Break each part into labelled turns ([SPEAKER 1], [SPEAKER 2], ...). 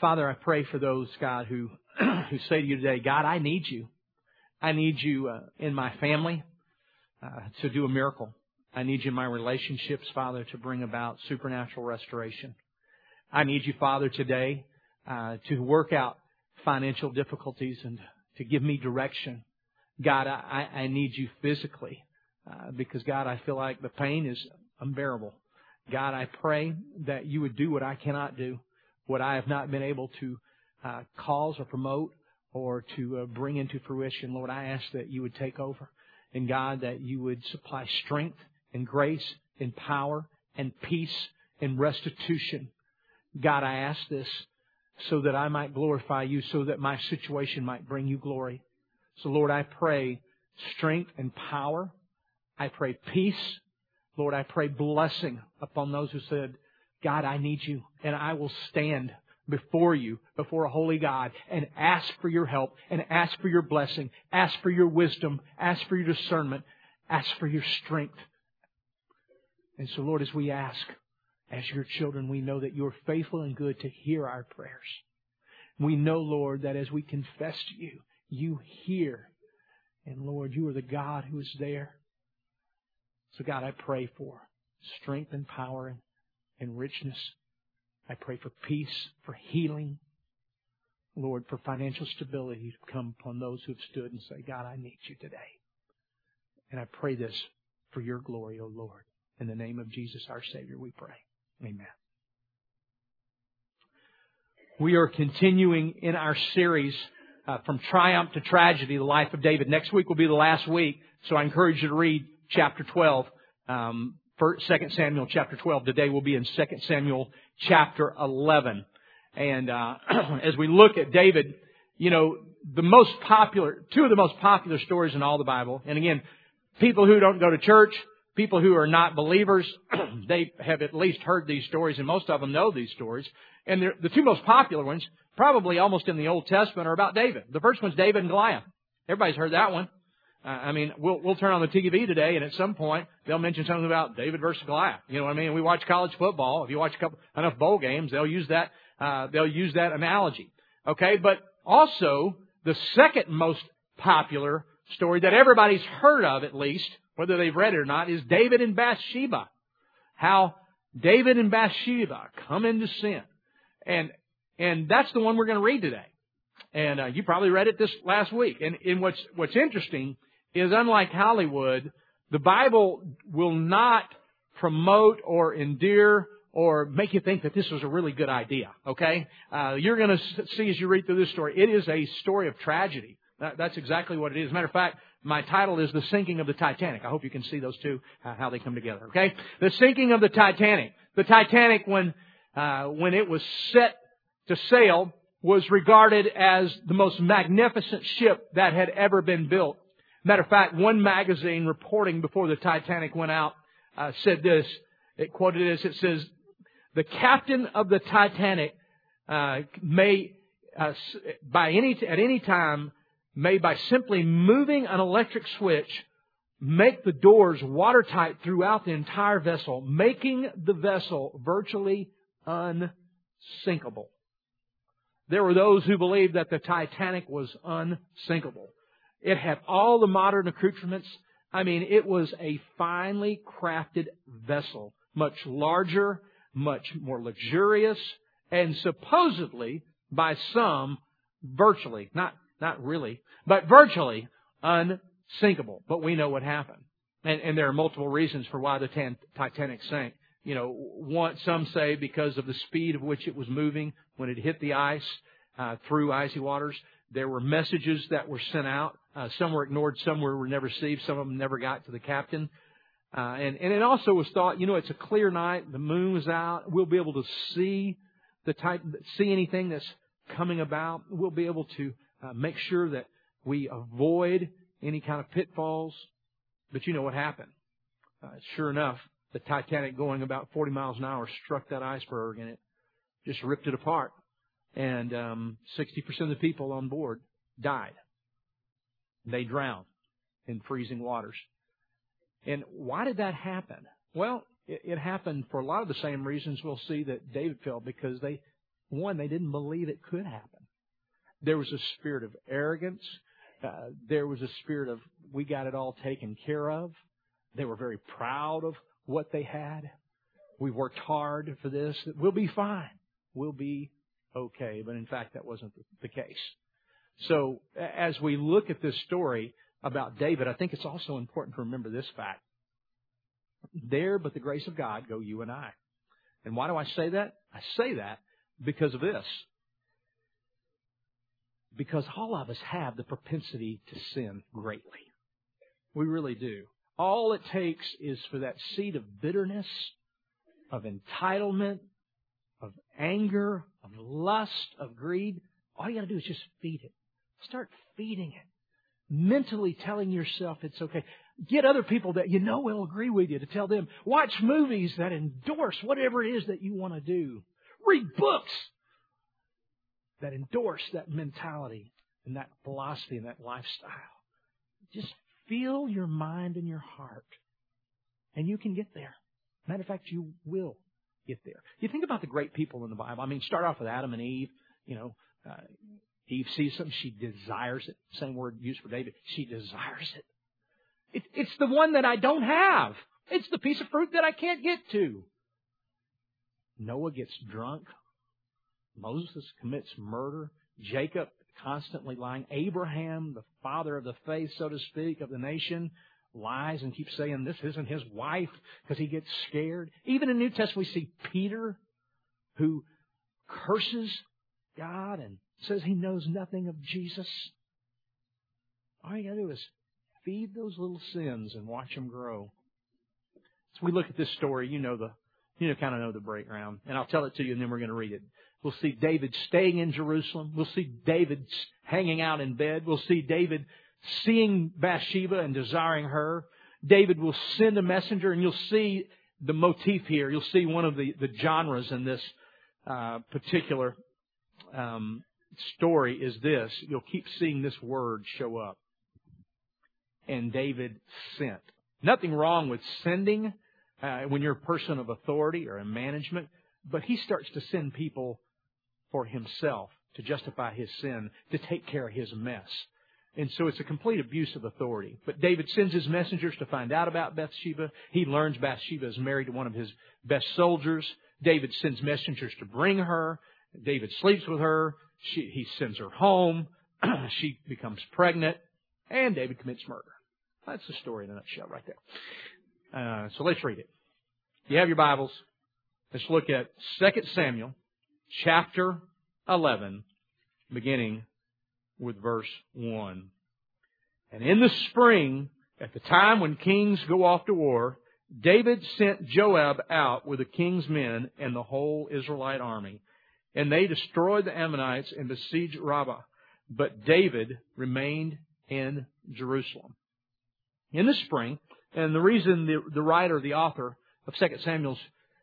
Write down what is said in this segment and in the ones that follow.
[SPEAKER 1] Father, I pray for those, God, who, who say to you today, God, I need you. I need you uh, in my family uh, to do a miracle. I need you in my relationships, Father, to bring about supernatural restoration. I need you, Father, today uh, to work out financial difficulties and to give me direction. God, I, I need you physically uh, because, God, I feel like the pain is unbearable. God, I pray that you would do what I cannot do, what I have not been able to uh, cause or promote or to uh, bring into fruition. Lord, I ask that you would take over. And God, that you would supply strength and grace and power and peace and restitution. God, I ask this so that I might glorify you, so that my situation might bring you glory. So Lord, I pray strength and power. I pray peace. Lord, I pray blessing upon those who said, God, I need you and I will stand before you, before a holy God, and ask for your help, and ask for your blessing, ask for your wisdom, ask for your discernment, ask for your strength. And so, Lord, as we ask, as your children, we know that you're faithful and good to hear our prayers. We know, Lord, that as we confess to you, you hear. And Lord, you are the God who is there. So, God, I pray for strength and power and, and richness I pray for peace, for healing. Lord, for financial stability to come upon those who have stood and say, God, I need you today. And I pray this for your glory, O Lord. In the name of Jesus, our Savior, we pray. Amen. We are continuing in our series uh, from triumph to tragedy, the life of David. Next week will be the last week, so I encourage you to read chapter 12. Um, 2 Samuel chapter 12. Today we'll be in 2 Samuel chapter 11. And uh, as we look at David, you know, the most popular, two of the most popular stories in all the Bible, and again, people who don't go to church, people who are not believers, they have at least heard these stories, and most of them know these stories. And the two most popular ones, probably almost in the Old Testament, are about David. The first one's David and Goliath. Everybody's heard that one. I mean, we'll we'll turn on the TV today, and at some point they'll mention something about David versus Goliath. You know what I mean? We watch college football. If you watch a couple, enough bowl games, they'll use that uh, they'll use that analogy. Okay, but also the second most popular story that everybody's heard of, at least whether they've read it or not, is David and Bathsheba. How David and Bathsheba come into sin, and and that's the one we're going to read today. And uh, you probably read it this last week. And, and what's what's interesting is unlike Hollywood, the Bible will not promote or endear or make you think that this was a really good idea. Okay, uh, you're going to see as you read through this story, it is a story of tragedy. That, that's exactly what it is. As a matter of fact, my title is "The Sinking of the Titanic." I hope you can see those two uh, how they come together. Okay, the sinking of the Titanic. The Titanic, when uh, when it was set to sail, was regarded as the most magnificent ship that had ever been built. Matter of fact, one magazine reporting before the Titanic went out uh, said this. It quoted this. It says, "The captain of the Titanic uh, may, uh, by any at any time, may by simply moving an electric switch, make the doors watertight throughout the entire vessel, making the vessel virtually unsinkable." There were those who believed that the Titanic was unsinkable. It had all the modern accoutrements. I mean, it was a finely crafted vessel, much larger, much more luxurious, and supposedly, by some, virtually, not, not really, but virtually unsinkable. But we know what happened. And, and there are multiple reasons for why the Titanic sank. You know, one, some say because of the speed of which it was moving when it hit the ice uh, through icy waters. There were messages that were sent out uh, some were ignored, some were never received, some of them never got to the captain. Uh, and, and it also was thought, you know, it's a clear night, the moon was out, we'll be able to see the type, see anything that's coming about. We'll be able to uh, make sure that we avoid any kind of pitfalls. But you know what happened? Uh, sure enough, the Titanic going about 40 miles an hour struck that iceberg and it just ripped it apart. And um, 60% of the people on board died. They drowned in freezing waters. And why did that happen? Well, it, it happened for a lot of the same reasons we'll see that David fell because they, One, they didn't believe it could happen. There was a spirit of arrogance. Uh, there was a spirit of, we got it all taken care of. They were very proud of what they had. We worked hard for this. We'll be fine. We'll be okay. But in fact, that wasn't the case. So as we look at this story about David, I think it's also important to remember this fact. There, but the grace of God, go you and I. And why do I say that? I say that because of this. Because all of us have the propensity to sin greatly. We really do. All it takes is for that seed of bitterness, of entitlement, of anger, of lust, of greed. All you gotta do is just feed it. Start feeding it. Mentally telling yourself it's okay. Get other people that you know will agree with you to tell them. Watch movies that endorse whatever it is that you want to do. Read books that endorse that mentality and that philosophy and that lifestyle. Just fill your mind and your heart. And you can get there. Matter of fact, you will get there. You think about the great people in the Bible. I mean, start off with Adam and Eve. You know, uh, Eve sees something, she desires it. Same word used for David. She desires it. it. It's the one that I don't have. It's the piece of fruit that I can't get to. Noah gets drunk. Moses commits murder. Jacob constantly lying. Abraham, the father of the faith, so to speak, of the nation, lies and keeps saying this isn't his wife because he gets scared. Even in the New Testament, we see Peter who curses God and says he knows nothing of Jesus. All you gotta do is feed those little sins and watch them grow. As we look at this story, you know the, you know, kind of know the breakdown. And I'll tell it to you and then we're going to read it. We'll see David staying in Jerusalem. We'll see David hanging out in bed. We'll see David seeing Bathsheba and desiring her. David will send a messenger and you'll see the motif here. You'll see one of the, the genres in this uh, particular um, story is this. You'll keep seeing this word show up. And David sent. Nothing wrong with sending uh, when you're a person of authority or in management, but he starts to send people for himself to justify his sin, to take care of his mess. And so it's a complete abuse of authority. But David sends his messengers to find out about Bathsheba. He learns Bathsheba is married to one of his best soldiers. David sends messengers to bring her. David sleeps with her. She, he sends her home. she becomes pregnant. And David commits murder. That's the story in a nutshell right there. Uh, so let's read it. If you have your Bibles, let's look at 2 Samuel chapter 11, beginning with verse 1. And in the spring, at the time when kings go off to war, David sent Joab out with the king's men and the whole Israelite army. And they destroyed the Ammonites and besieged Rabbah. But David remained in Jerusalem. In the spring, and the reason the, the writer, the author of 2 Samuel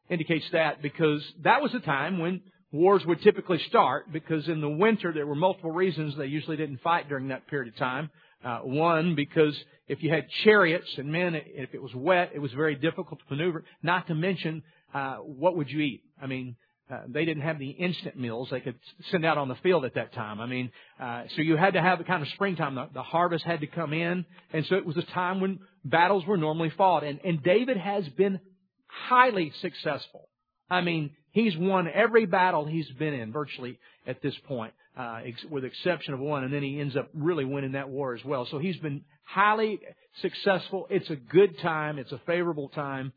[SPEAKER 1] indicates that because that was a time when wars would typically start because in the winter there were multiple reasons they usually didn't fight during that period of time. Uh, one, because if you had chariots and men, if it was wet, it was very difficult to maneuver. Not to mention, uh, what would you eat? I mean, uh, they didn't have the instant meals they could send out on the field at that time. I mean, uh, so you had to have the kind of springtime. The, the harvest had to come in, and so it was a time when battles were normally fought. And, and David has been highly successful. I mean, He's won every battle he's been in virtually at this point, uh, ex- with the exception of one, and then he ends up really winning that war as well. So he's been highly successful. It's a good time. It's a favorable time.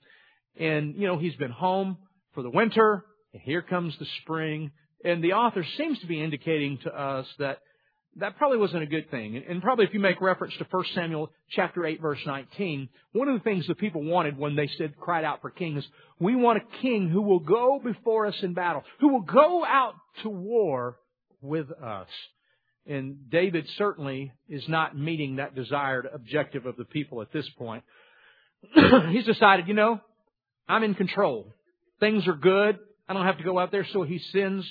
[SPEAKER 1] And, you know, he's been home for the winter, here comes the spring. And the author seems to be indicating to us that that probably wasn't a good thing. And probably if you make reference to 1 Samuel chapter 8 verse 19, one of the things the people wanted when they said, cried out for kings, we want a king who will go before us in battle, who will go out to war with us. And David certainly is not meeting that desired objective of the people at this point. He's decided, you know, I'm in control. Things are good. I don't have to go out there. So he sends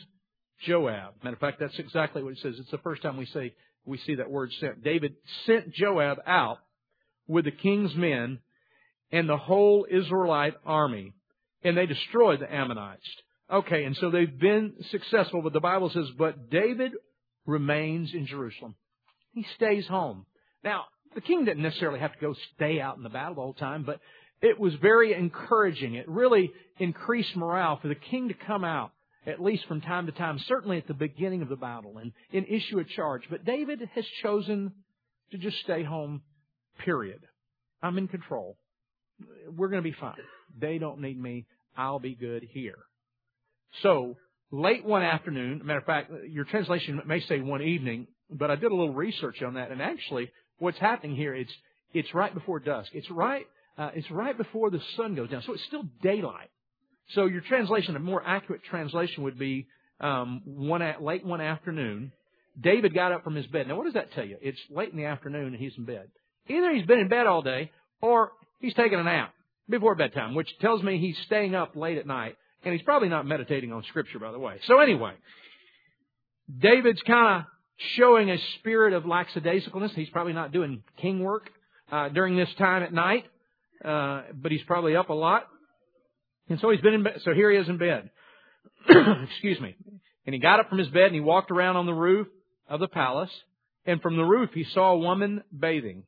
[SPEAKER 1] Joab. Matter of fact, that's exactly what it says. It's the first time we say we see that word sent. David sent Joab out with the king's men and the whole Israelite army, and they destroyed the Ammonites. Okay, and so they've been successful, but the Bible says, but David remains in Jerusalem. He stays home. Now, the king didn't necessarily have to go stay out in the battle the whole time, but it was very encouraging. It really increased morale for the king to come out, at least from time to time, certainly at the beginning of the battle, and, and issue a charge. But David has chosen to just stay home, period. I'm in control. We're going to be fine. They don't need me. I'll be good here. So, late one afternoon, matter of fact, your translation may say one evening, but I did a little research on that, and actually, what's happening here, it's, it's right before dusk. It's right, uh, it's right before the sun goes down. So it's still daylight. So your translation, a more accurate translation would be, um, one at, late one afternoon, David got up from his bed. Now what does that tell you? It's late in the afternoon and he's in bed. Either he's been in bed all day or he's taking a nap before bedtime, which tells me he's staying up late at night and he's probably not meditating on scripture, by the way. So anyway, David's kind of showing a spirit of lackadaisicalness. He's probably not doing king work uh, during this time at night, uh, but he's probably up a lot. And so he's been in bed. So here he is in bed. Excuse me. And he got up from his bed and he walked around on the roof of the palace. And from the roof he saw a woman bathing.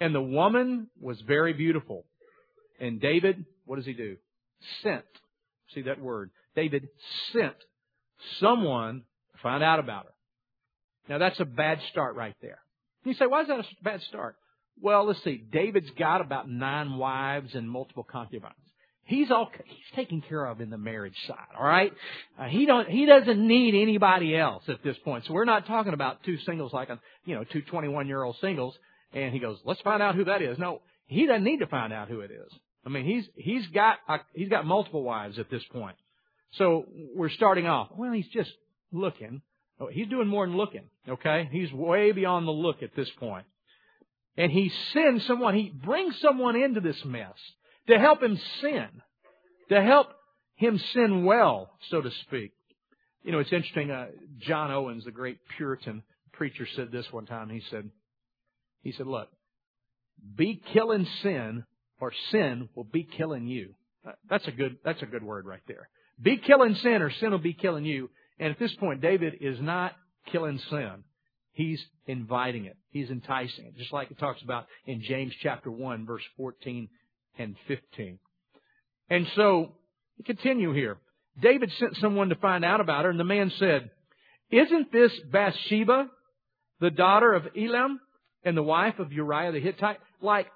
[SPEAKER 1] And the woman was very beautiful. And David, what does he do? Sent. See that word. David sent someone to find out about her. Now that's a bad start right there. You say, why is that a bad start? Well, let's see. David's got about nine wives and multiple concubines. He's all he's taken care of in the marriage side. All right, uh, he don't he doesn't need anybody else at this point. So we're not talking about two singles like a you know two 21 year old singles. And he goes, let's find out who that is. No, he doesn't need to find out who it is. I mean, he's he's got a, he's got multiple wives at this point. So we're starting off. Well, he's just looking. Oh, he's doing more than looking, okay? He's way beyond the look at this point. And he sends someone, he brings someone into this mess to help him sin, to help him sin well, so to speak. You know, it's interesting, uh, John Owens, the great Puritan preacher, said this one time. He said, he said, look, be killing sin or sin will be killing you. Uh, that's a good, that's a good word right there. Be killing sin or sin will be killing you. And at this point, David is not killing sin. He's inviting it. He's enticing it. Just like it talks about in James chapter 1 verse 14 and 15. And so, continue here. David sent someone to find out about her and the man said, isn't this Bathsheba, the daughter of Eliam and the wife of Uriah the Hittite? Like,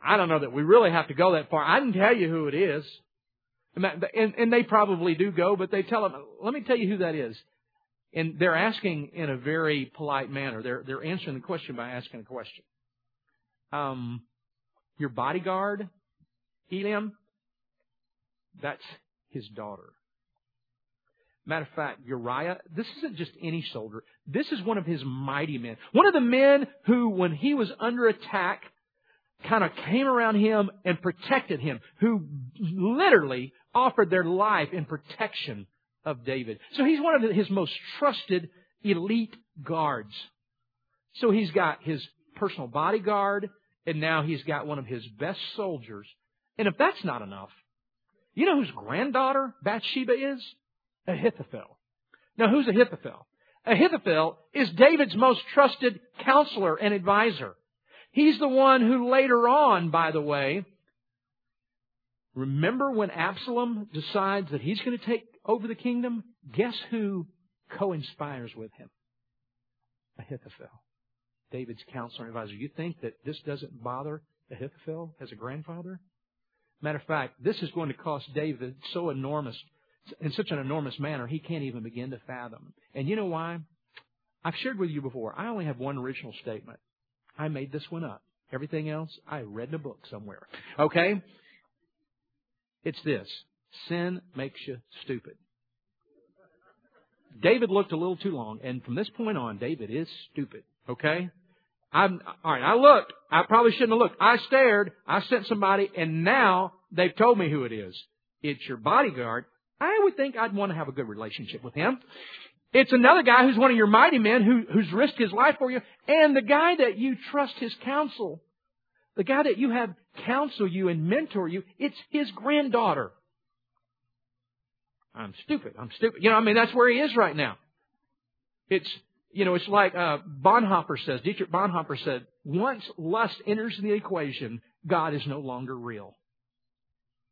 [SPEAKER 1] I don't know that we really have to go that far. I can tell you who it is. And, and they probably do go, but they tell him, let me tell you who that is. And they're asking in a very polite manner. They're, they're answering the question by asking a question. Um, your bodyguard, Eliam, that's his daughter. Matter of fact, Uriah, this isn't just any soldier. This is one of his mighty men. One of the men who, when he was under attack, kind of came around him and protected him, who literally offered their life in protection of David. So he's one of his most trusted elite guards. So he's got his personal bodyguard, and now he's got one of his best soldiers. And if that's not enough, you know whose granddaughter Bathsheba is? Ahithophel. Now who's Ahithophel? Ahithophel is David's most trusted counselor and advisor. He's the one who later on, by the way, remember when Absalom decides that he's going to take over the kingdom? Guess who co-inspires with him? Ahithophel. David's counselor and advisor. You think that this doesn't bother Ahithophel as a grandfather? Matter of fact, this is going to cost David so enormous, in such an enormous manner, he can't even begin to fathom. And you know why? I've shared with you before, I only have one original statement. I made this one up. Everything else, I read in a book somewhere. Okay? It's this. Sin makes you stupid. David looked a little too long, and from this point on, David is stupid. Okay? I'm, alright, I looked. I probably shouldn't have looked. I stared. I sent somebody, and now they've told me who it is. It's your bodyguard. I would think I'd want to have a good relationship with him. It's another guy who's one of your mighty men who, who's risked his life for you, and the guy that you trust his counsel. The guy that you have counsel you and mentor you, it's his granddaughter. I'm stupid. I'm stupid. You know, I mean, that's where he is right now. It's, you know, it's like uh, Bonhoeffer says, Dietrich Bonhoeffer said, once lust enters the equation, God is no longer real.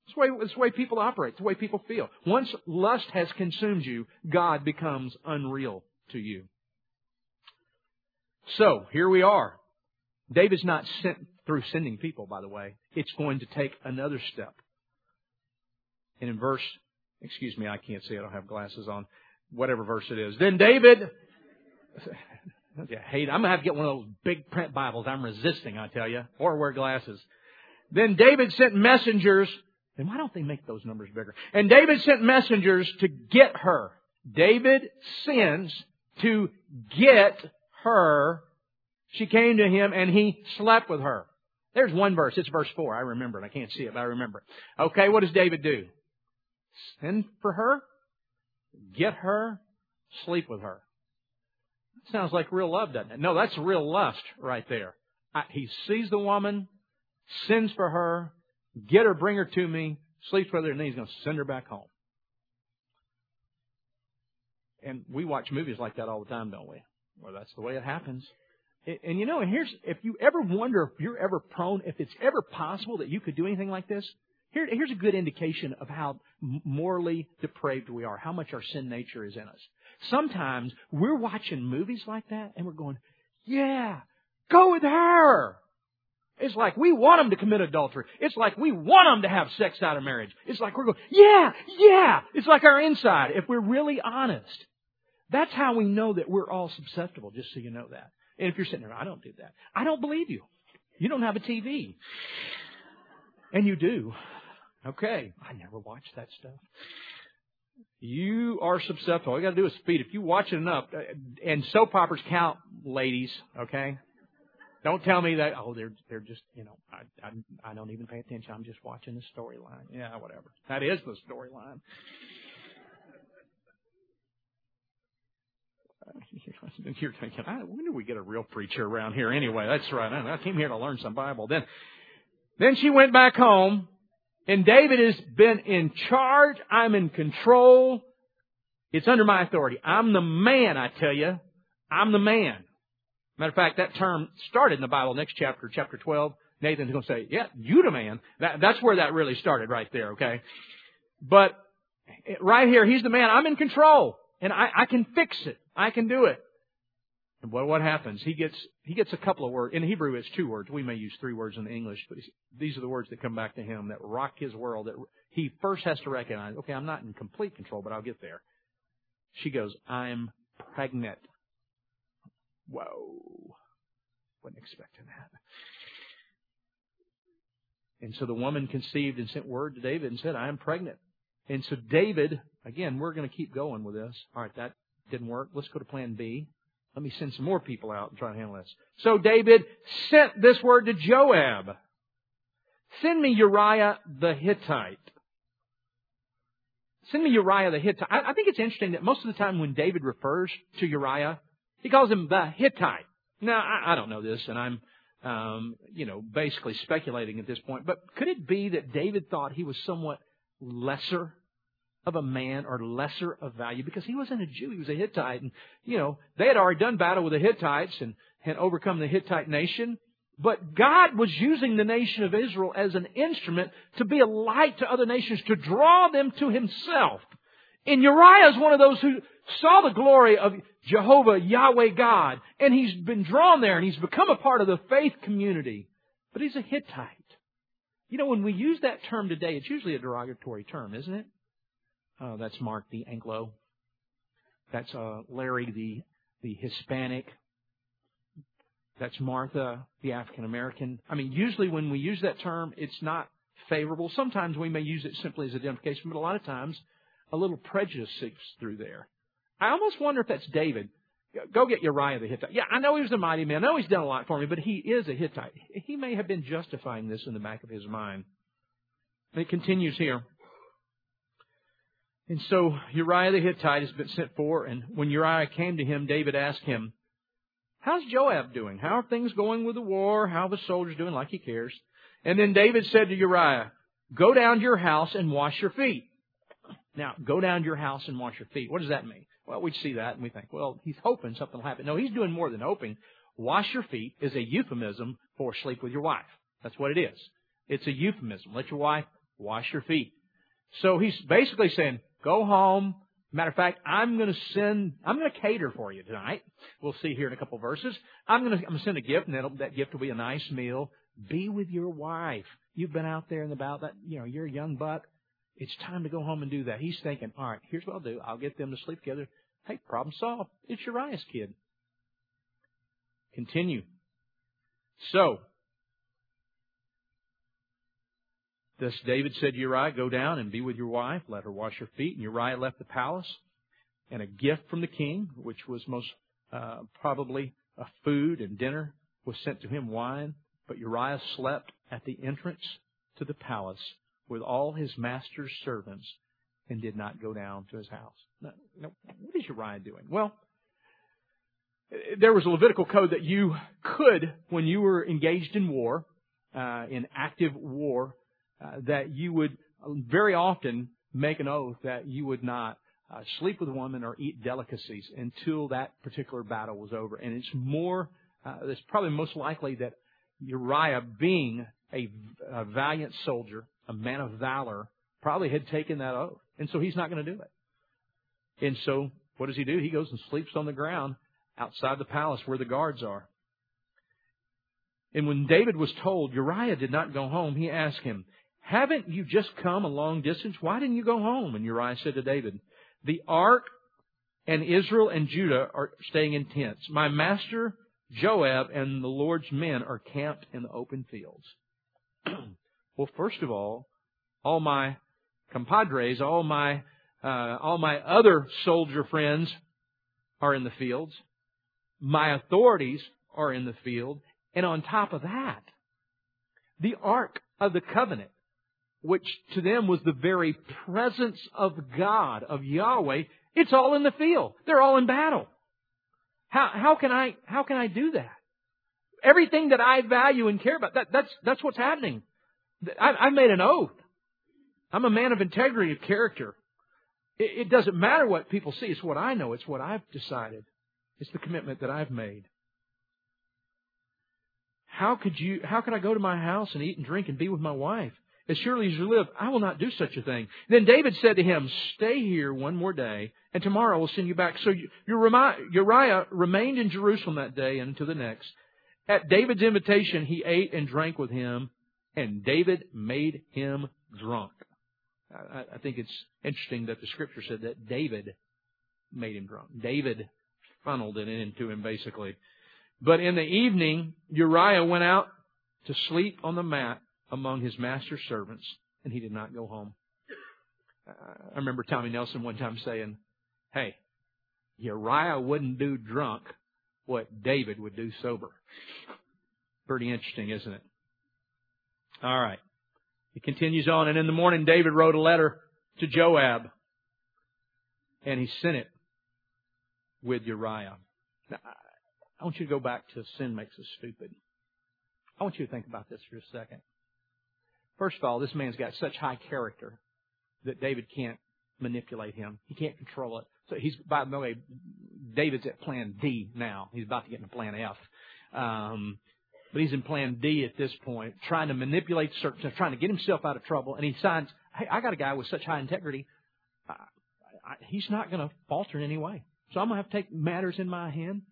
[SPEAKER 1] It's the, way, it's the way people operate. It's the way people feel. Once lust has consumed you, God becomes unreal to you. So, here we are. David's not sent through sending people, by the way. It's going to take another step. And in verse, excuse me, I can't see, I don't have glasses on. Whatever verse it is. Then David, yeah, hate, I'm to have to get one of those big print Bibles. I'm resisting, I tell you. Or wear glasses. Then David sent messengers then why don't they make those numbers bigger? And David sent messengers to get her. David sends to get her. She came to him and he slept with her. There's one verse. It's verse 4. I remember it. I can't see it, but I remember it. Okay, what does David do? Send for her, get her, sleep with her. That Sounds like real love, doesn't it? No, that's real lust right there. He sees the woman, sends for her, get her, bring her to me, sleeps with her, and then he's going to send her back home. And we watch movies like that all the time, don't we? Well, that's the way it happens. And you know, and here's, if you ever wonder if you're ever prone, if it's ever possible that you could do anything like this, here, here's a good indication of how morally depraved we are, how much our sin nature is in us. Sometimes we're watching movies like that and we're going, yeah, go with her. It's like we want them to commit adultery. It's like we want them to have sex out of marriage. It's like we're going, yeah, yeah. It's like our inside. If we're really honest, that's how we know that we're all susceptible, just so you know that. And if you're sitting there, I don't do that. I don't believe you. You don't have a TV. And you do. Okay. I never watch that stuff. You are susceptible. All you gotta do is feed. If you watch it enough, uh, and soap operas count, ladies, okay? Don't tell me that. Oh, they're they're just you know I I, I don't even pay attention. I'm just watching the storyline. Yeah, whatever. That is the storyline. You're thinking, when do we get a real preacher around here anyway? That's right. I came here to learn some Bible. Then, then she went back home, and David has been in charge. I'm in control. It's under my authority. I'm the man, I tell you. I'm the man. Matter of fact, that term started in the Bible. Next chapter, chapter 12, Nathan's going to say, yeah, you the man. That, that's where that really started right there, okay? But eh, right here, he's the man. I'm in control. And I, I can fix it. I can do it. And what, what happens? He gets, he gets a couple of words. In Hebrew, it's two words. We may use three words in English, but these are the words that come back to him that rock his world. That he first has to recognize, okay, I'm not in complete control, but I'll get there. She goes, I'm pregnant. Whoa. Wasn't expecting that. And so the woman conceived and sent word to David and said, I am pregnant. And so David, again, we're going to keep going with this. All right, that didn't work. Let's go to plan B. Let me send some more people out and try to handle this. So David sent this word to Joab. Send me Uriah the Hittite. Send me Uriah the Hittite. I, I think it's interesting that most of the time when David refers to Uriah, he calls him the Hittite. Now, I, I don't know this, and I'm, um, you know, basically speculating at this point, but could it be that David thought he was somewhat lesser of a man or lesser of value because he wasn't a Jew, he was a Hittite, and you know they had already done battle with the Hittites and had overcome the Hittite nation. But God was using the nation of Israel as an instrument to be a light to other nations, to draw them to Himself. And Uriah is one of those who saw the glory of Jehovah, Yahweh God, and he's been drawn there and he's become a part of the faith community. But he's a Hittite. You know, when we use that term today, it's usually a derogatory term, isn't it? Oh, that's Mark the Anglo. That's uh, Larry the the Hispanic. That's Martha the African American. I mean, usually when we use that term, it's not favorable. Sometimes we may use it simply as identification, but a lot of times a little prejudice seeps through there. I almost wonder if that's David. Go get Uriah the Hittite. Yeah, I know he was a mighty man. I know he's done a lot for me, but he is a Hittite. He may have been justifying this in the back of his mind. And it continues here. And so Uriah the Hittite has been sent for, and when Uriah came to him, David asked him, How's Joab doing? How are things going with the war? How are the soldiers doing? Like he cares. And then David said to Uriah, Go down to your house and wash your feet. Now, go down to your house and wash your feet. What does that mean? Well, we see that and we think, well, he's hoping something will happen. No, he's doing more than hoping. Wash your feet is a euphemism for sleep with your wife. That's what it is. It's a euphemism. Let your wife wash your feet. So he's basically saying, go home. Matter of fact, I'm going to send, I'm going to cater for you tonight. We'll see here in a couple verses. I'm going to, I'm going to send a gift and that gift will be a nice meal. Be with your wife. You've been out there and about that, you know, you're a young buck. It's time to go home and do that. He's thinking, all right, here's what I'll do. I'll get them to sleep together. Hey, problem solved. It's Uriah's kid. Continue. So, thus David said to Uriah, Go down and be with your wife. Let her wash her feet. And Uriah left the palace. And a gift from the king, which was most uh, probably a food and dinner, was sent to him wine. But Uriah slept at the entrance to the palace with all his master's servants and did not go down to his house. Now, now, what is Uriah doing? Well, there was a Levitical code that you could, when you were engaged in war, uh, in active war, that you would very often make an oath that you would not uh, sleep with a woman or eat delicacies until that particular battle was over. And it's more, uh, it's probably most likely that Uriah, being a, a valiant soldier, a man of valor, probably had taken that oath. And so he's not going to do it. And so what does he do? He goes and sleeps on the ground outside the palace where the guards are. And when David was told Uriah did not go home, he asked him, Haven't you just come a long distance? Why didn't you go home? And Uriah said to David, The ark and Israel and Judah are staying in tents. My master Joab and the Lord's men are camped in the open fields. well, first of all, all my compadres, all my uh, all my other soldier friends are in the fields. My authorities are in the field, and on top of that, the Ark of the Covenant, which to them was the very presence of God, of Yahweh, it's all in the field. They're all in battle. How, how can I, how can I do that? Everything that I value and care about, that, that's, that's what's happening. I, I made an oath. I'm a man of integrity of character. It, it doesn't matter what people see. It's what I know. It's what I've decided. It's the commitment that I've made. How could you, how could I go to my house and eat and drink and be with my wife? As surely as you live, I will not do such a thing. Then David said to him, Stay here one more day, and tomorrow I will send you back. So Uriah remained in Jerusalem that day and to the next. At David's invitation, he ate and drank with him, and David made him drunk. I think it's interesting that the scripture said that David made him drunk. David funneled it into him, basically. But in the evening, Uriah went out to sleep on the mat among his master's servants, and he did not go home. I remember Tommy Nelson one time saying, Hey, Uriah wouldn't do drunk what David would do sober. Pretty interesting, isn't it? All right. He continues on, and in the morning, David wrote a letter to Joab, and he sent it with Uriah. Now, I want you to go back to sin makes us stupid. I want you to think about this for a second. First of all, this man's got such high character that David can't manipulate him. He can't control it. So he's, by the way, David's at plan D now. He's about to get into plan F. Um, but he's in plan D at this point, trying to manipulate certain, trying to get himself out of trouble. And he signs, hey, I got a guy with such high integrity. I, I, he's not going to falter in any way. So I'm going to have to take matters in my hand.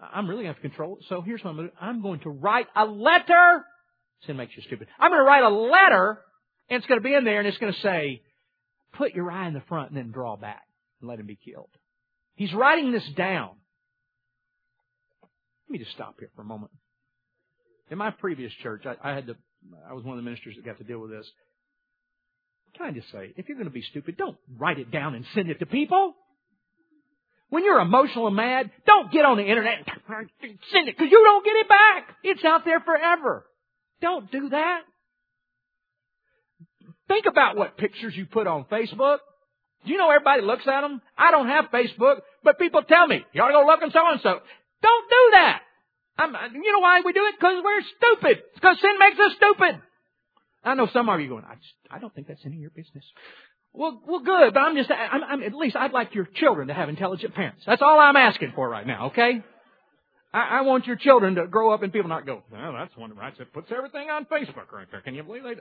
[SPEAKER 1] I'm really going to have to control it. So here's what I'm going to do. I'm going to write a letter. Sin makes you stupid. I'm going to write a letter, and it's going to be in there, and it's going to say, put your eye in the front and then draw back and let him be killed. He's writing this down. Let me just stop here for a moment. In my previous church, I, I had to, I was one of the ministers that got to deal with this. Can I just say, if you're going to be stupid, don't write it down and send it to people. When you're emotional and mad, don't get on the internet and send it because you don't get it back. It's out there forever. Don't do that. Think about what pictures you put on Facebook. Do you know everybody looks at them? I don't have Facebook, but people tell me, you ought to go look at so and so. Don't do that. I'm, you know why we do it? Because we're stupid. Because sin makes us stupid. I know some of you going, I, just, I don't think that's any of your business. Well, well, good, but I'm just, I'm, I'm, at least I'd like your children to have intelligent parents. That's all I'm asking for right now, okay? I, I want your children to grow up and people not go, well, that's one right that puts everything on Facebook right there. Can you believe that?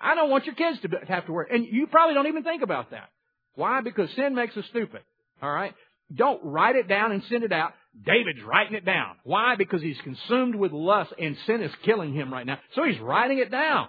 [SPEAKER 1] I don't want your kids to have to worry. And you probably don't even think about that. Why? Because sin makes us stupid. All right? Don't write it down and send it out. David's writing it down. Why? Because he's consumed with lust and sin is killing him right now. So he's writing it down.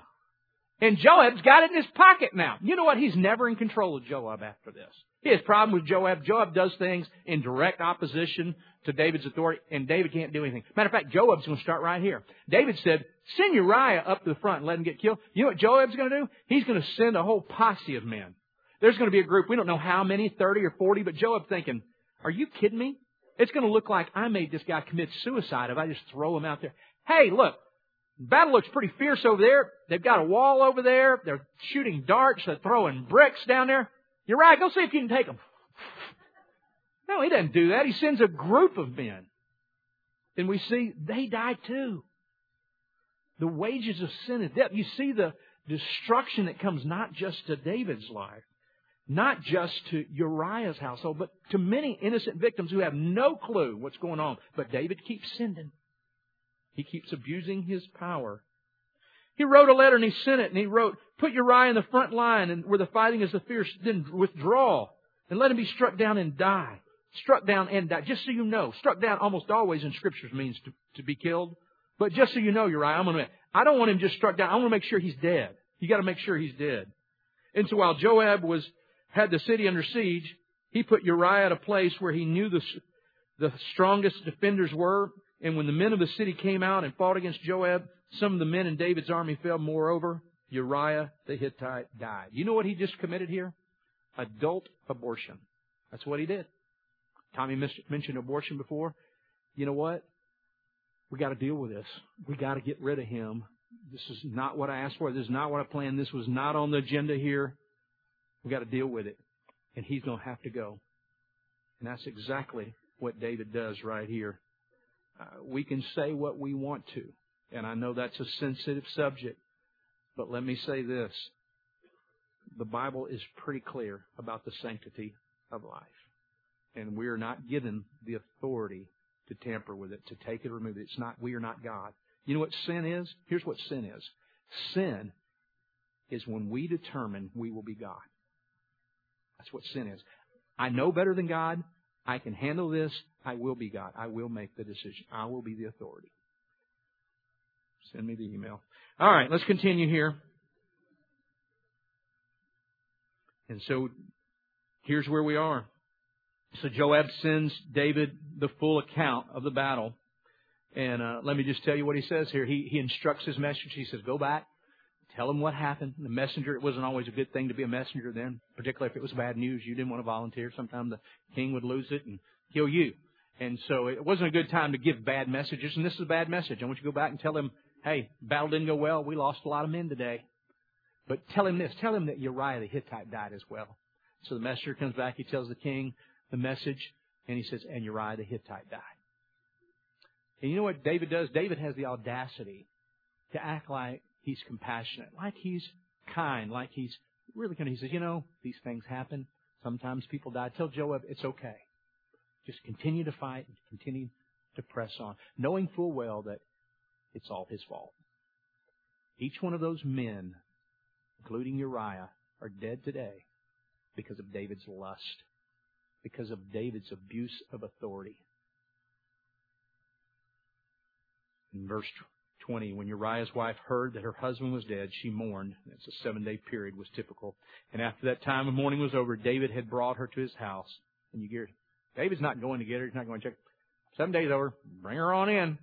[SPEAKER 1] And Joab's got it in his pocket now. You know what? He's never in control of Joab after this. Has problem with Joab. Joab does things in direct opposition to David's authority, and David can't do anything. Matter of fact, Joab's going to start right here. David said, send Uriah up to the front and let him get killed. You know what Joab's going to do? He's going to send a whole posse of men. There's going to be a group, we don't know how many, 30 or 40, but Joab thinking, are you kidding me? It's going to look like I made this guy commit suicide if I just throw him out there. Hey, look, battle looks pretty fierce over there. They've got a wall over there. They're shooting darts. They're throwing bricks down there. Right. Go see if you can take them. No, he doesn't do that. He sends a group of men. And we see they die too. The wages of sin is death. You see the destruction that comes not just to David's life, not just to Uriah's household, but to many innocent victims who have no clue what's going on. But David keeps sending. He keeps abusing his power. He wrote a letter and he sent it and he wrote, put Uriah in the front line and where the fighting is the fierce, then withdraw and let him be struck down and die. Struck down and die. Just so you know, struck down almost always in scriptures means to, to be killed. But just so you know, Uriah, I'm gonna, I don't want him just struck down. I want to make sure he's dead. You gotta make sure he's dead. And so while Joab was, had the city under siege, he put Uriah at a place where he knew the, the strongest defenders were. And when the men of the city came out and fought against Joab, some of the men in David's army fell. Moreover, Uriah the Hittite died. You know what he just committed here? Adult abortion. That's what he did. Tommy mentioned abortion before. You know what? We got to deal with this. We got to get rid of him. This is not what I asked for. This is not what I planned. This was not on the agenda here. We got to deal with it. And he's going to have to go. And that's exactly what David does right here. Uh, we can say what we want to. And I know that's a sensitive subject. But let me say this. The Bible is pretty clear about the sanctity of life. And we are not given the authority to tamper with it, to take it or remove it. It's not, we are not God. You know what sin is? Here's what sin is. Sin is when we determine we will be God. That's what sin is. I know better than God. I can handle this. I will be God. I will make the decision. I will be the authority. Send me the email. All right, let's continue here. And so here's where we are. So Joab sends David the full account of the battle. And uh, let me just tell you what he says here. He, he instructs his messenger. He says, Go back, tell him what happened. The messenger, it wasn't always a good thing to be a messenger then, particularly if it was bad news. You didn't want to volunteer. Sometimes the king would lose it and kill you. And so it wasn't a good time to give bad messages. And this is a bad message. I want you to go back and tell him, hey, battle didn't go well. We lost a lot of men today. But tell him this. Tell him that Uriah the Hittite died as well. So the messenger comes back. He tells the king the message. And he says, and Uriah the Hittite died. And you know what David does? David has the audacity to act like he's compassionate, like he's kind, like he's really kind. He says, you know, these things happen. Sometimes people die. Tell Joab it's okay. Just continue to fight and continue to press on, knowing full well that it's all his fault. Each one of those men, including Uriah, are dead today because of David's lust, because of David's abuse of authority. In verse 20, when Uriah's wife heard that her husband was dead, she mourned. It's a seven day period was typical. And after that time of mourning was over, David had brought her to his house. And you hear, David's not going to get her. He's not going to check. Seven days over. Bring her on in.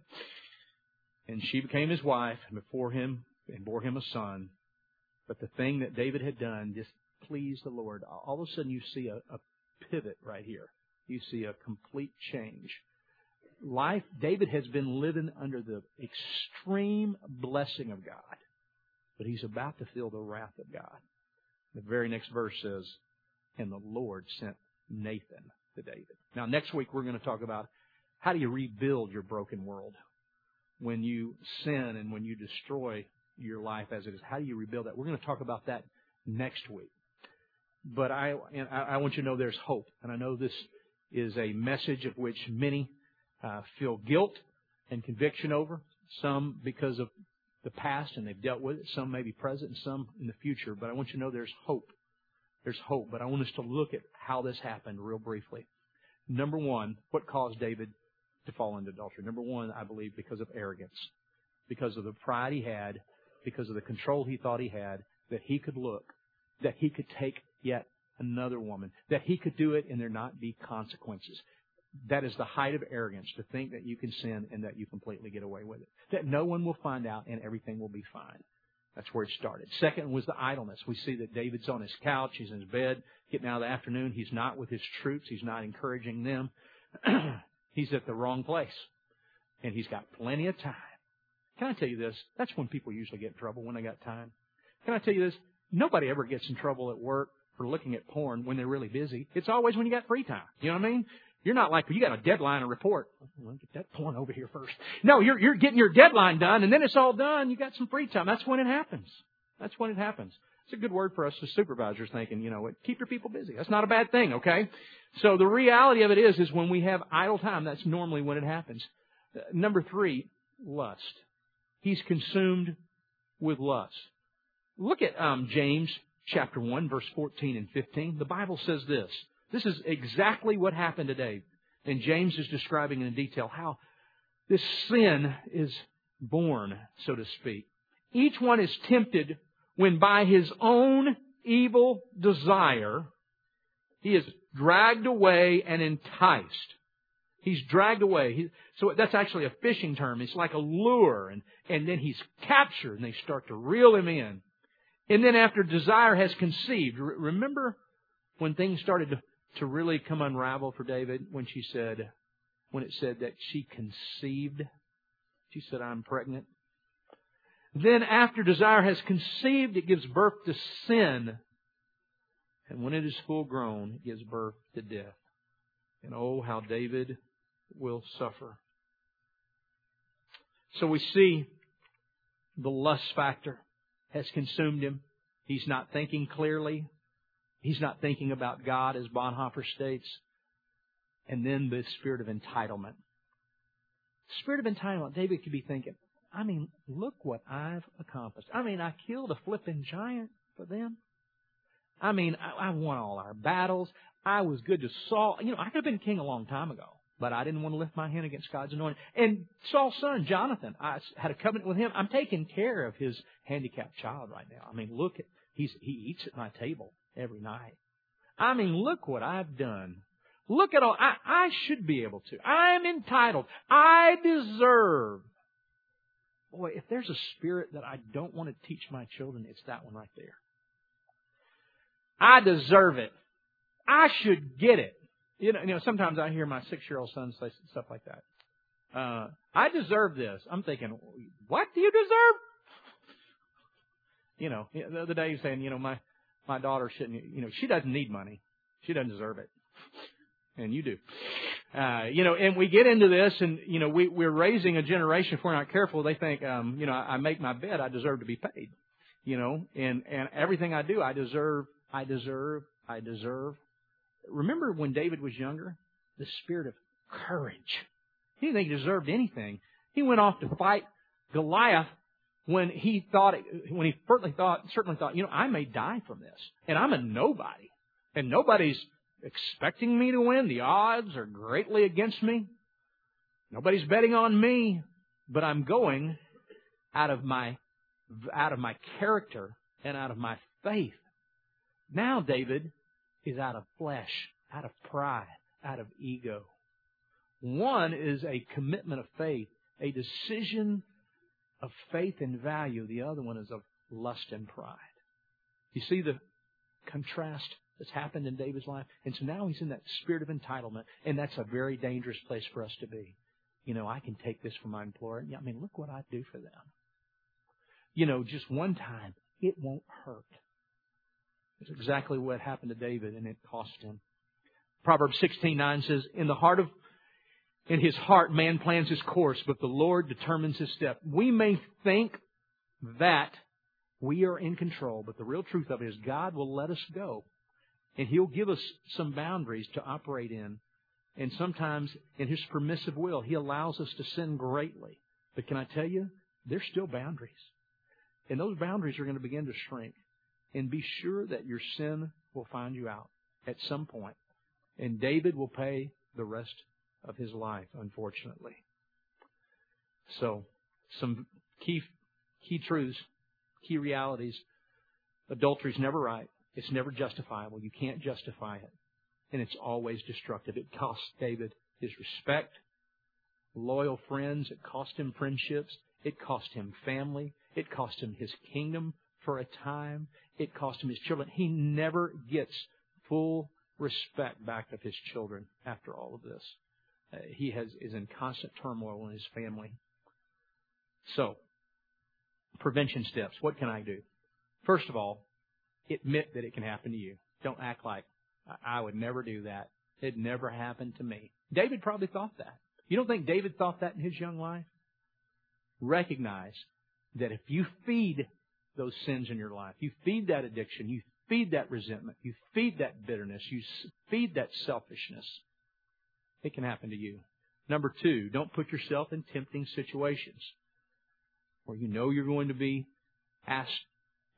[SPEAKER 1] And she became his wife and before him and bore him a son. But the thing that David had done just pleased the Lord. All of a sudden you see a, a pivot right here. You see a complete change life, David has been living under the extreme blessing of God, but he's about to feel the wrath of God. The very next verse says, and the Lord sent Nathan to David. Now, next week we're going to talk about how do you rebuild your broken world when you sin and when you destroy your life as it is. How do you rebuild that? We're going to talk about that next week. But I, I want you to know there's hope. And I know this is a message of which many uh, feel guilt and conviction over. Some because of the past and they've dealt with it. Some maybe present and some in the future. But I want you to know there's hope. There's hope. But I want us to look at how this happened real briefly. Number one, what caused David to fall into adultery? Number one, I believe because of arrogance. Because of the pride he had, because of the control he thought he had, that he could look, that he could take yet another woman, that he could do it and there not be consequences. That is the height of arrogance to think that you can sin and that you completely get away with it. That no one will find out and everything will be fine. That's where it started. Second was the idleness. We see that David's on his couch, he's in his bed, getting out of the afternoon. He's not with his troops, he's not encouraging them. he's at the wrong place. And he's got plenty of time. Can I tell you this? That's when people usually get in trouble when they got time. Can I tell you this? Nobody ever gets in trouble at work for looking at porn when they're really busy. It's always when you got free time. You know what I mean? You're not like, you got a deadline to report. Get that porn over here first. No, you're, you're getting your deadline done and then it's all done. You got some free time. That's when it happens. That's when it happens. It's a good word for us as supervisors thinking, you know, keep your people busy. That's not a bad thing, okay? So the reality of it is, is when we have idle time, that's normally when it happens. Uh, number three, lust. He's consumed with lust. Look at um, James chapter 1, verse 14 and 15. The Bible says this. This is exactly what happened today. And James is describing in detail how this sin is born, so to speak. Each one is tempted when by his own evil desire he is dragged away and enticed. He's dragged away. He, so that's actually a fishing term. It's like a lure, and, and then he's captured, and they start to reel him in. And then after desire has conceived, remember when things started to, to really come unravel for David when she said, when it said that she conceived, she said, I'm pregnant. Then after desire has conceived, it gives birth to sin. And when it is full grown, it gives birth to death. And oh, how David will suffer. So we see the lust factor has consumed him. He's not thinking clearly. He's not thinking about God, as Bonhoeffer states. And then the spirit of entitlement. Spirit of entitlement, David could be thinking, I mean, look what I've accomplished. I mean, I killed a flipping giant for them. I mean, I, I won all our battles. I was good to Saul. You know, I could have been king a long time ago. But I didn't want to lift my hand against God's anointing. And Saul's son, Jonathan, I had a covenant with him. I'm taking care of his handicapped child right now. I mean, look at, he's, he eats at my table every night. I mean, look what I've done. Look at all, I, I should be able to. I'm entitled. I deserve. Boy, if there's a spirit that I don't want to teach my children, it's that one right there. I deserve it. I should get it. You know, you know, sometimes I hear my six-year-old son say stuff like that. Uh, I deserve this. I'm thinking, what do you deserve? You know, the other day he was saying, you know, my, my daughter shouldn't, you know, she doesn't need money. She doesn't deserve it. And you do. Uh, you know, and we get into this and, you know, we, we're raising a generation if we're not careful. They think, um, you know, I, make my bed, I deserve to be paid. You know, and, and everything I do, I deserve, I deserve, I deserve. Remember when David was younger? The spirit of courage. He didn't think he deserved anything. He went off to fight Goliath when he thought, when he certainly thought, certainly thought, you know, I may die from this, and I'm a nobody, and nobody's expecting me to win. The odds are greatly against me. Nobody's betting on me, but I'm going out of my, out of my character and out of my faith. Now David is out of flesh, out of pride, out of ego. One is a commitment of faith, a decision of faith and value. The other one is of lust and pride. You see the contrast that's happened in David's life? And so now he's in that spirit of entitlement, and that's a very dangerous place for us to be. You know, I can take this from my employer. I mean, look what I do for them. You know, just one time, it won't hurt. It's exactly what happened to David, and it cost him. Proverbs 16:9 says, "In the heart of in his heart man plans his course, but the Lord determines his step." We may think that we are in control, but the real truth of it is God will let us go And He'll give us some boundaries to operate in. And sometimes in His permissive will, He allows us to sin greatly. But can I tell you, there's still boundaries. And those boundaries are going to begin to shrink. And be sure that your sin will find you out at some point. And David will pay the rest of his life, unfortunately. So, some key, key truths, key realities. Adultery is never right. It's never justifiable. You can't justify it. And it's always destructive. It cost David his respect, loyal friends. It cost him friendships. It cost him family. It cost him his kingdom for a time. It cost him his children. He never gets full respect back of his children after all of this. Uh, he has is in constant turmoil in his family. So, prevention steps. What can I do? First of all, admit that it can happen to you. Don't act like I would never do that. It never happened to me. David probably thought that. You don't think David thought that in his young life? Recognize that if you feed those sins in your life, you feed that addiction, you feed that resentment, you feed that bitterness, you feed that selfishness, it can happen to you. Number two, don't put yourself in tempting situations where you know you're going to be asked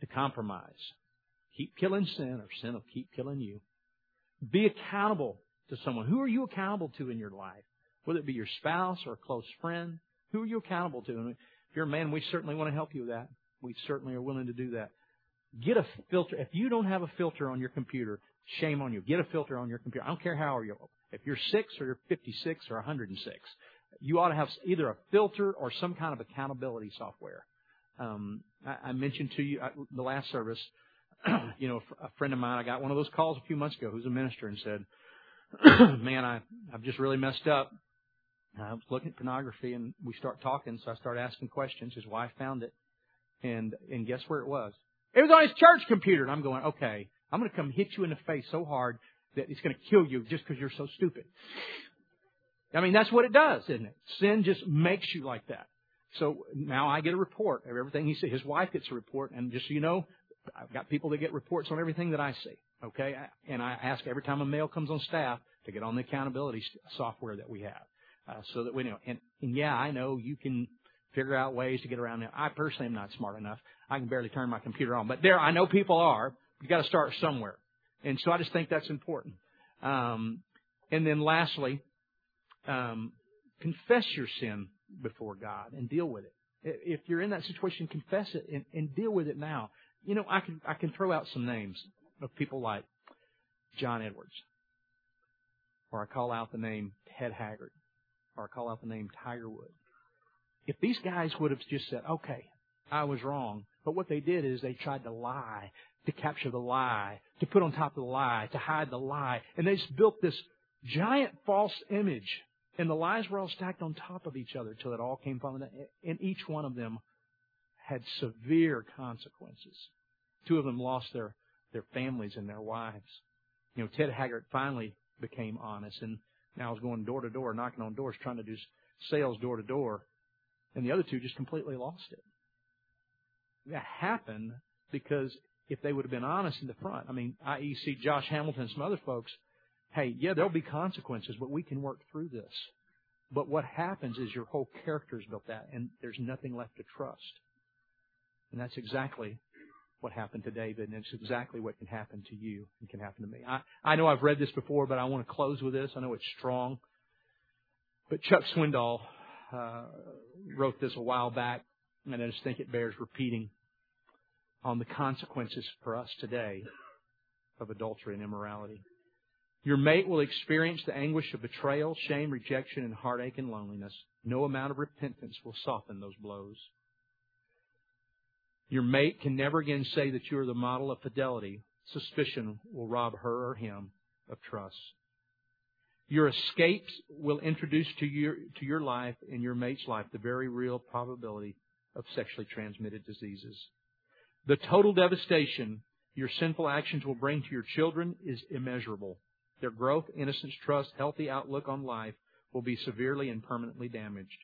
[SPEAKER 1] to compromise. Keep killing sin, or sin will keep killing you. Be accountable to someone. Who are you accountable to in your life? Whether it be your spouse or a close friend, who are you accountable to? And if you're a man, we certainly want to help you with that. We certainly are willing to do that. Get a filter. If you don't have a filter on your computer, shame on you. Get a filter on your computer. I don't care how old you are. If you're six or you're 56 or 106, you ought to have either a filter or some kind of accountability software. Um, I, I mentioned to you I, the last service, you know, a friend of mine, I got one of those calls a few months ago who's a minister and said, man, I, I've just really messed up. I was looking at pornography and we start talking, so I start asking questions. His wife found it. And, and guess where it was? It was on his church computer. And I'm going, okay, I'm going to come hit you in the face so hard that it's going to kill you just because you're so stupid. I mean, that's what it does, isn't it? Sin just makes you like that. So now I get a report of everything he said. His wife gets a report, and just so you know, I've got people that get reports on everything that I see. Okay, and I ask every time a male comes on staff to get on the accountability software that we have, uh, so that we know. And, and yeah, I know you can figure out ways to get around it. I personally am not smart enough. I can barely turn my computer on, but there I know people are. You got to start somewhere, and so I just think that's important. Um, and then lastly, um, confess your sin before God and deal with it. If you're in that situation, confess it and, and deal with it now. You know, I can I can throw out some names of people like John Edwards, or I call out the name Ted Haggard, or I call out the name Tiger Woods. If these guys would have just said, "Okay, I was wrong," but what they did is they tried to lie, to capture the lie, to put on top of the lie, to hide the lie, and they just built this giant false image and the lies were all stacked on top of each other till it all came from them. And each one of them had severe consequences. Two of them lost their, their families and their wives. You know, Ted Haggard finally became honest and now is going door to door, knocking on doors, trying to do sales door to door. And the other two just completely lost it. That happened because if they would have been honest in the front, I mean, i.e., see Josh Hamilton and some other folks hey, yeah, there'll be consequences, but we can work through this. But what happens is your whole character is built out, and there's nothing left to trust. And that's exactly what happened to David, and it's exactly what can happen to you and can happen to me. I, I know I've read this before, but I want to close with this. I know it's strong. But Chuck Swindoll uh, wrote this a while back, and I just think it bears repeating on the consequences for us today of adultery and immorality. Your mate will experience the anguish of betrayal, shame, rejection, and heartache and loneliness. No amount of repentance will soften those blows. Your mate can never again say that you are the model of fidelity. Suspicion will rob her or him of trust. Your escapes will introduce to your, to your life and your mate's life the very real probability of sexually transmitted diseases. The total devastation your sinful actions will bring to your children is immeasurable. Their growth, innocence, trust, healthy outlook on life will be severely and permanently damaged.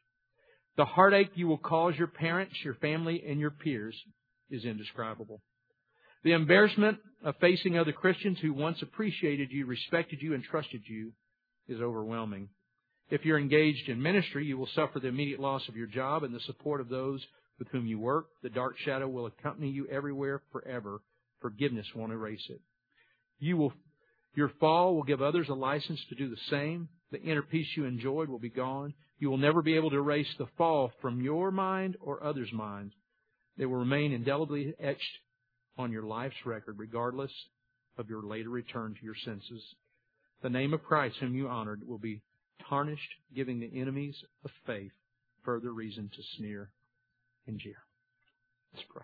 [SPEAKER 1] The heartache you will cause your parents, your family, and your peers is indescribable. The embarrassment of facing other Christians who once appreciated you, respected you, and trusted you is overwhelming. If you're engaged in ministry, you will suffer the immediate loss of your job and the support of those with whom you work. The dark shadow will accompany you everywhere forever. Forgiveness won't erase it. You will, your fall will give others a license to do the same. The inner peace you enjoyed will be gone. You will never be able to erase the fall from your mind or others' minds. They will remain indelibly etched on your life's record, regardless of your later return to your senses. The name of Christ, whom you honored, will be tarnished, giving the enemies of faith further reason to sneer and jeer. Let's pray.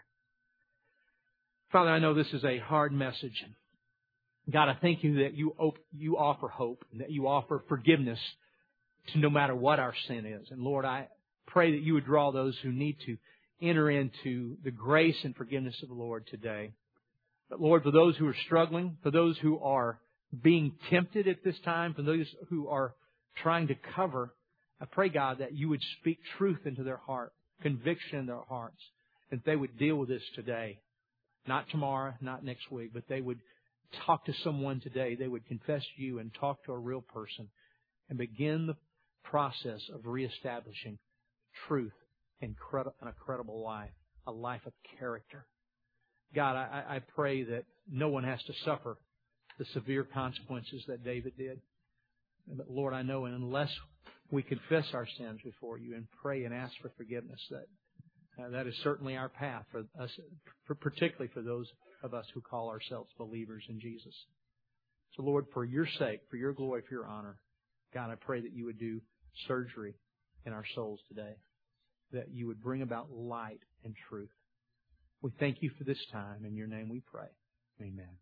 [SPEAKER 1] Father, I know this is a hard message. God, I thank you that you, op- you offer hope and that you offer forgiveness to no matter what our sin is. And Lord, I pray that you would draw those who need to enter into the grace and forgiveness of the Lord today. But Lord, for those who are struggling, for those who are being tempted at this time, for those who are trying to cover, I pray, God, that you would speak truth into their heart, conviction in their hearts, and they would deal with this today. Not tomorrow, not next week, but they would talk to someone today. They would confess to you and talk to a real person and begin the process of reestablishing truth and a credible life, a life of character. God, I, I pray that no one has to suffer the severe consequences that David did. But Lord, I know, unless we confess our sins before you and pray and ask for forgiveness, that uh, that is certainly our path for us, for particularly for those of us who call ourselves believers in Jesus. So, Lord, for your sake, for your glory, for your honor, God, I pray that you would do surgery in our souls today, that you would bring about light and truth. We thank you for this time. In your name we pray. Amen.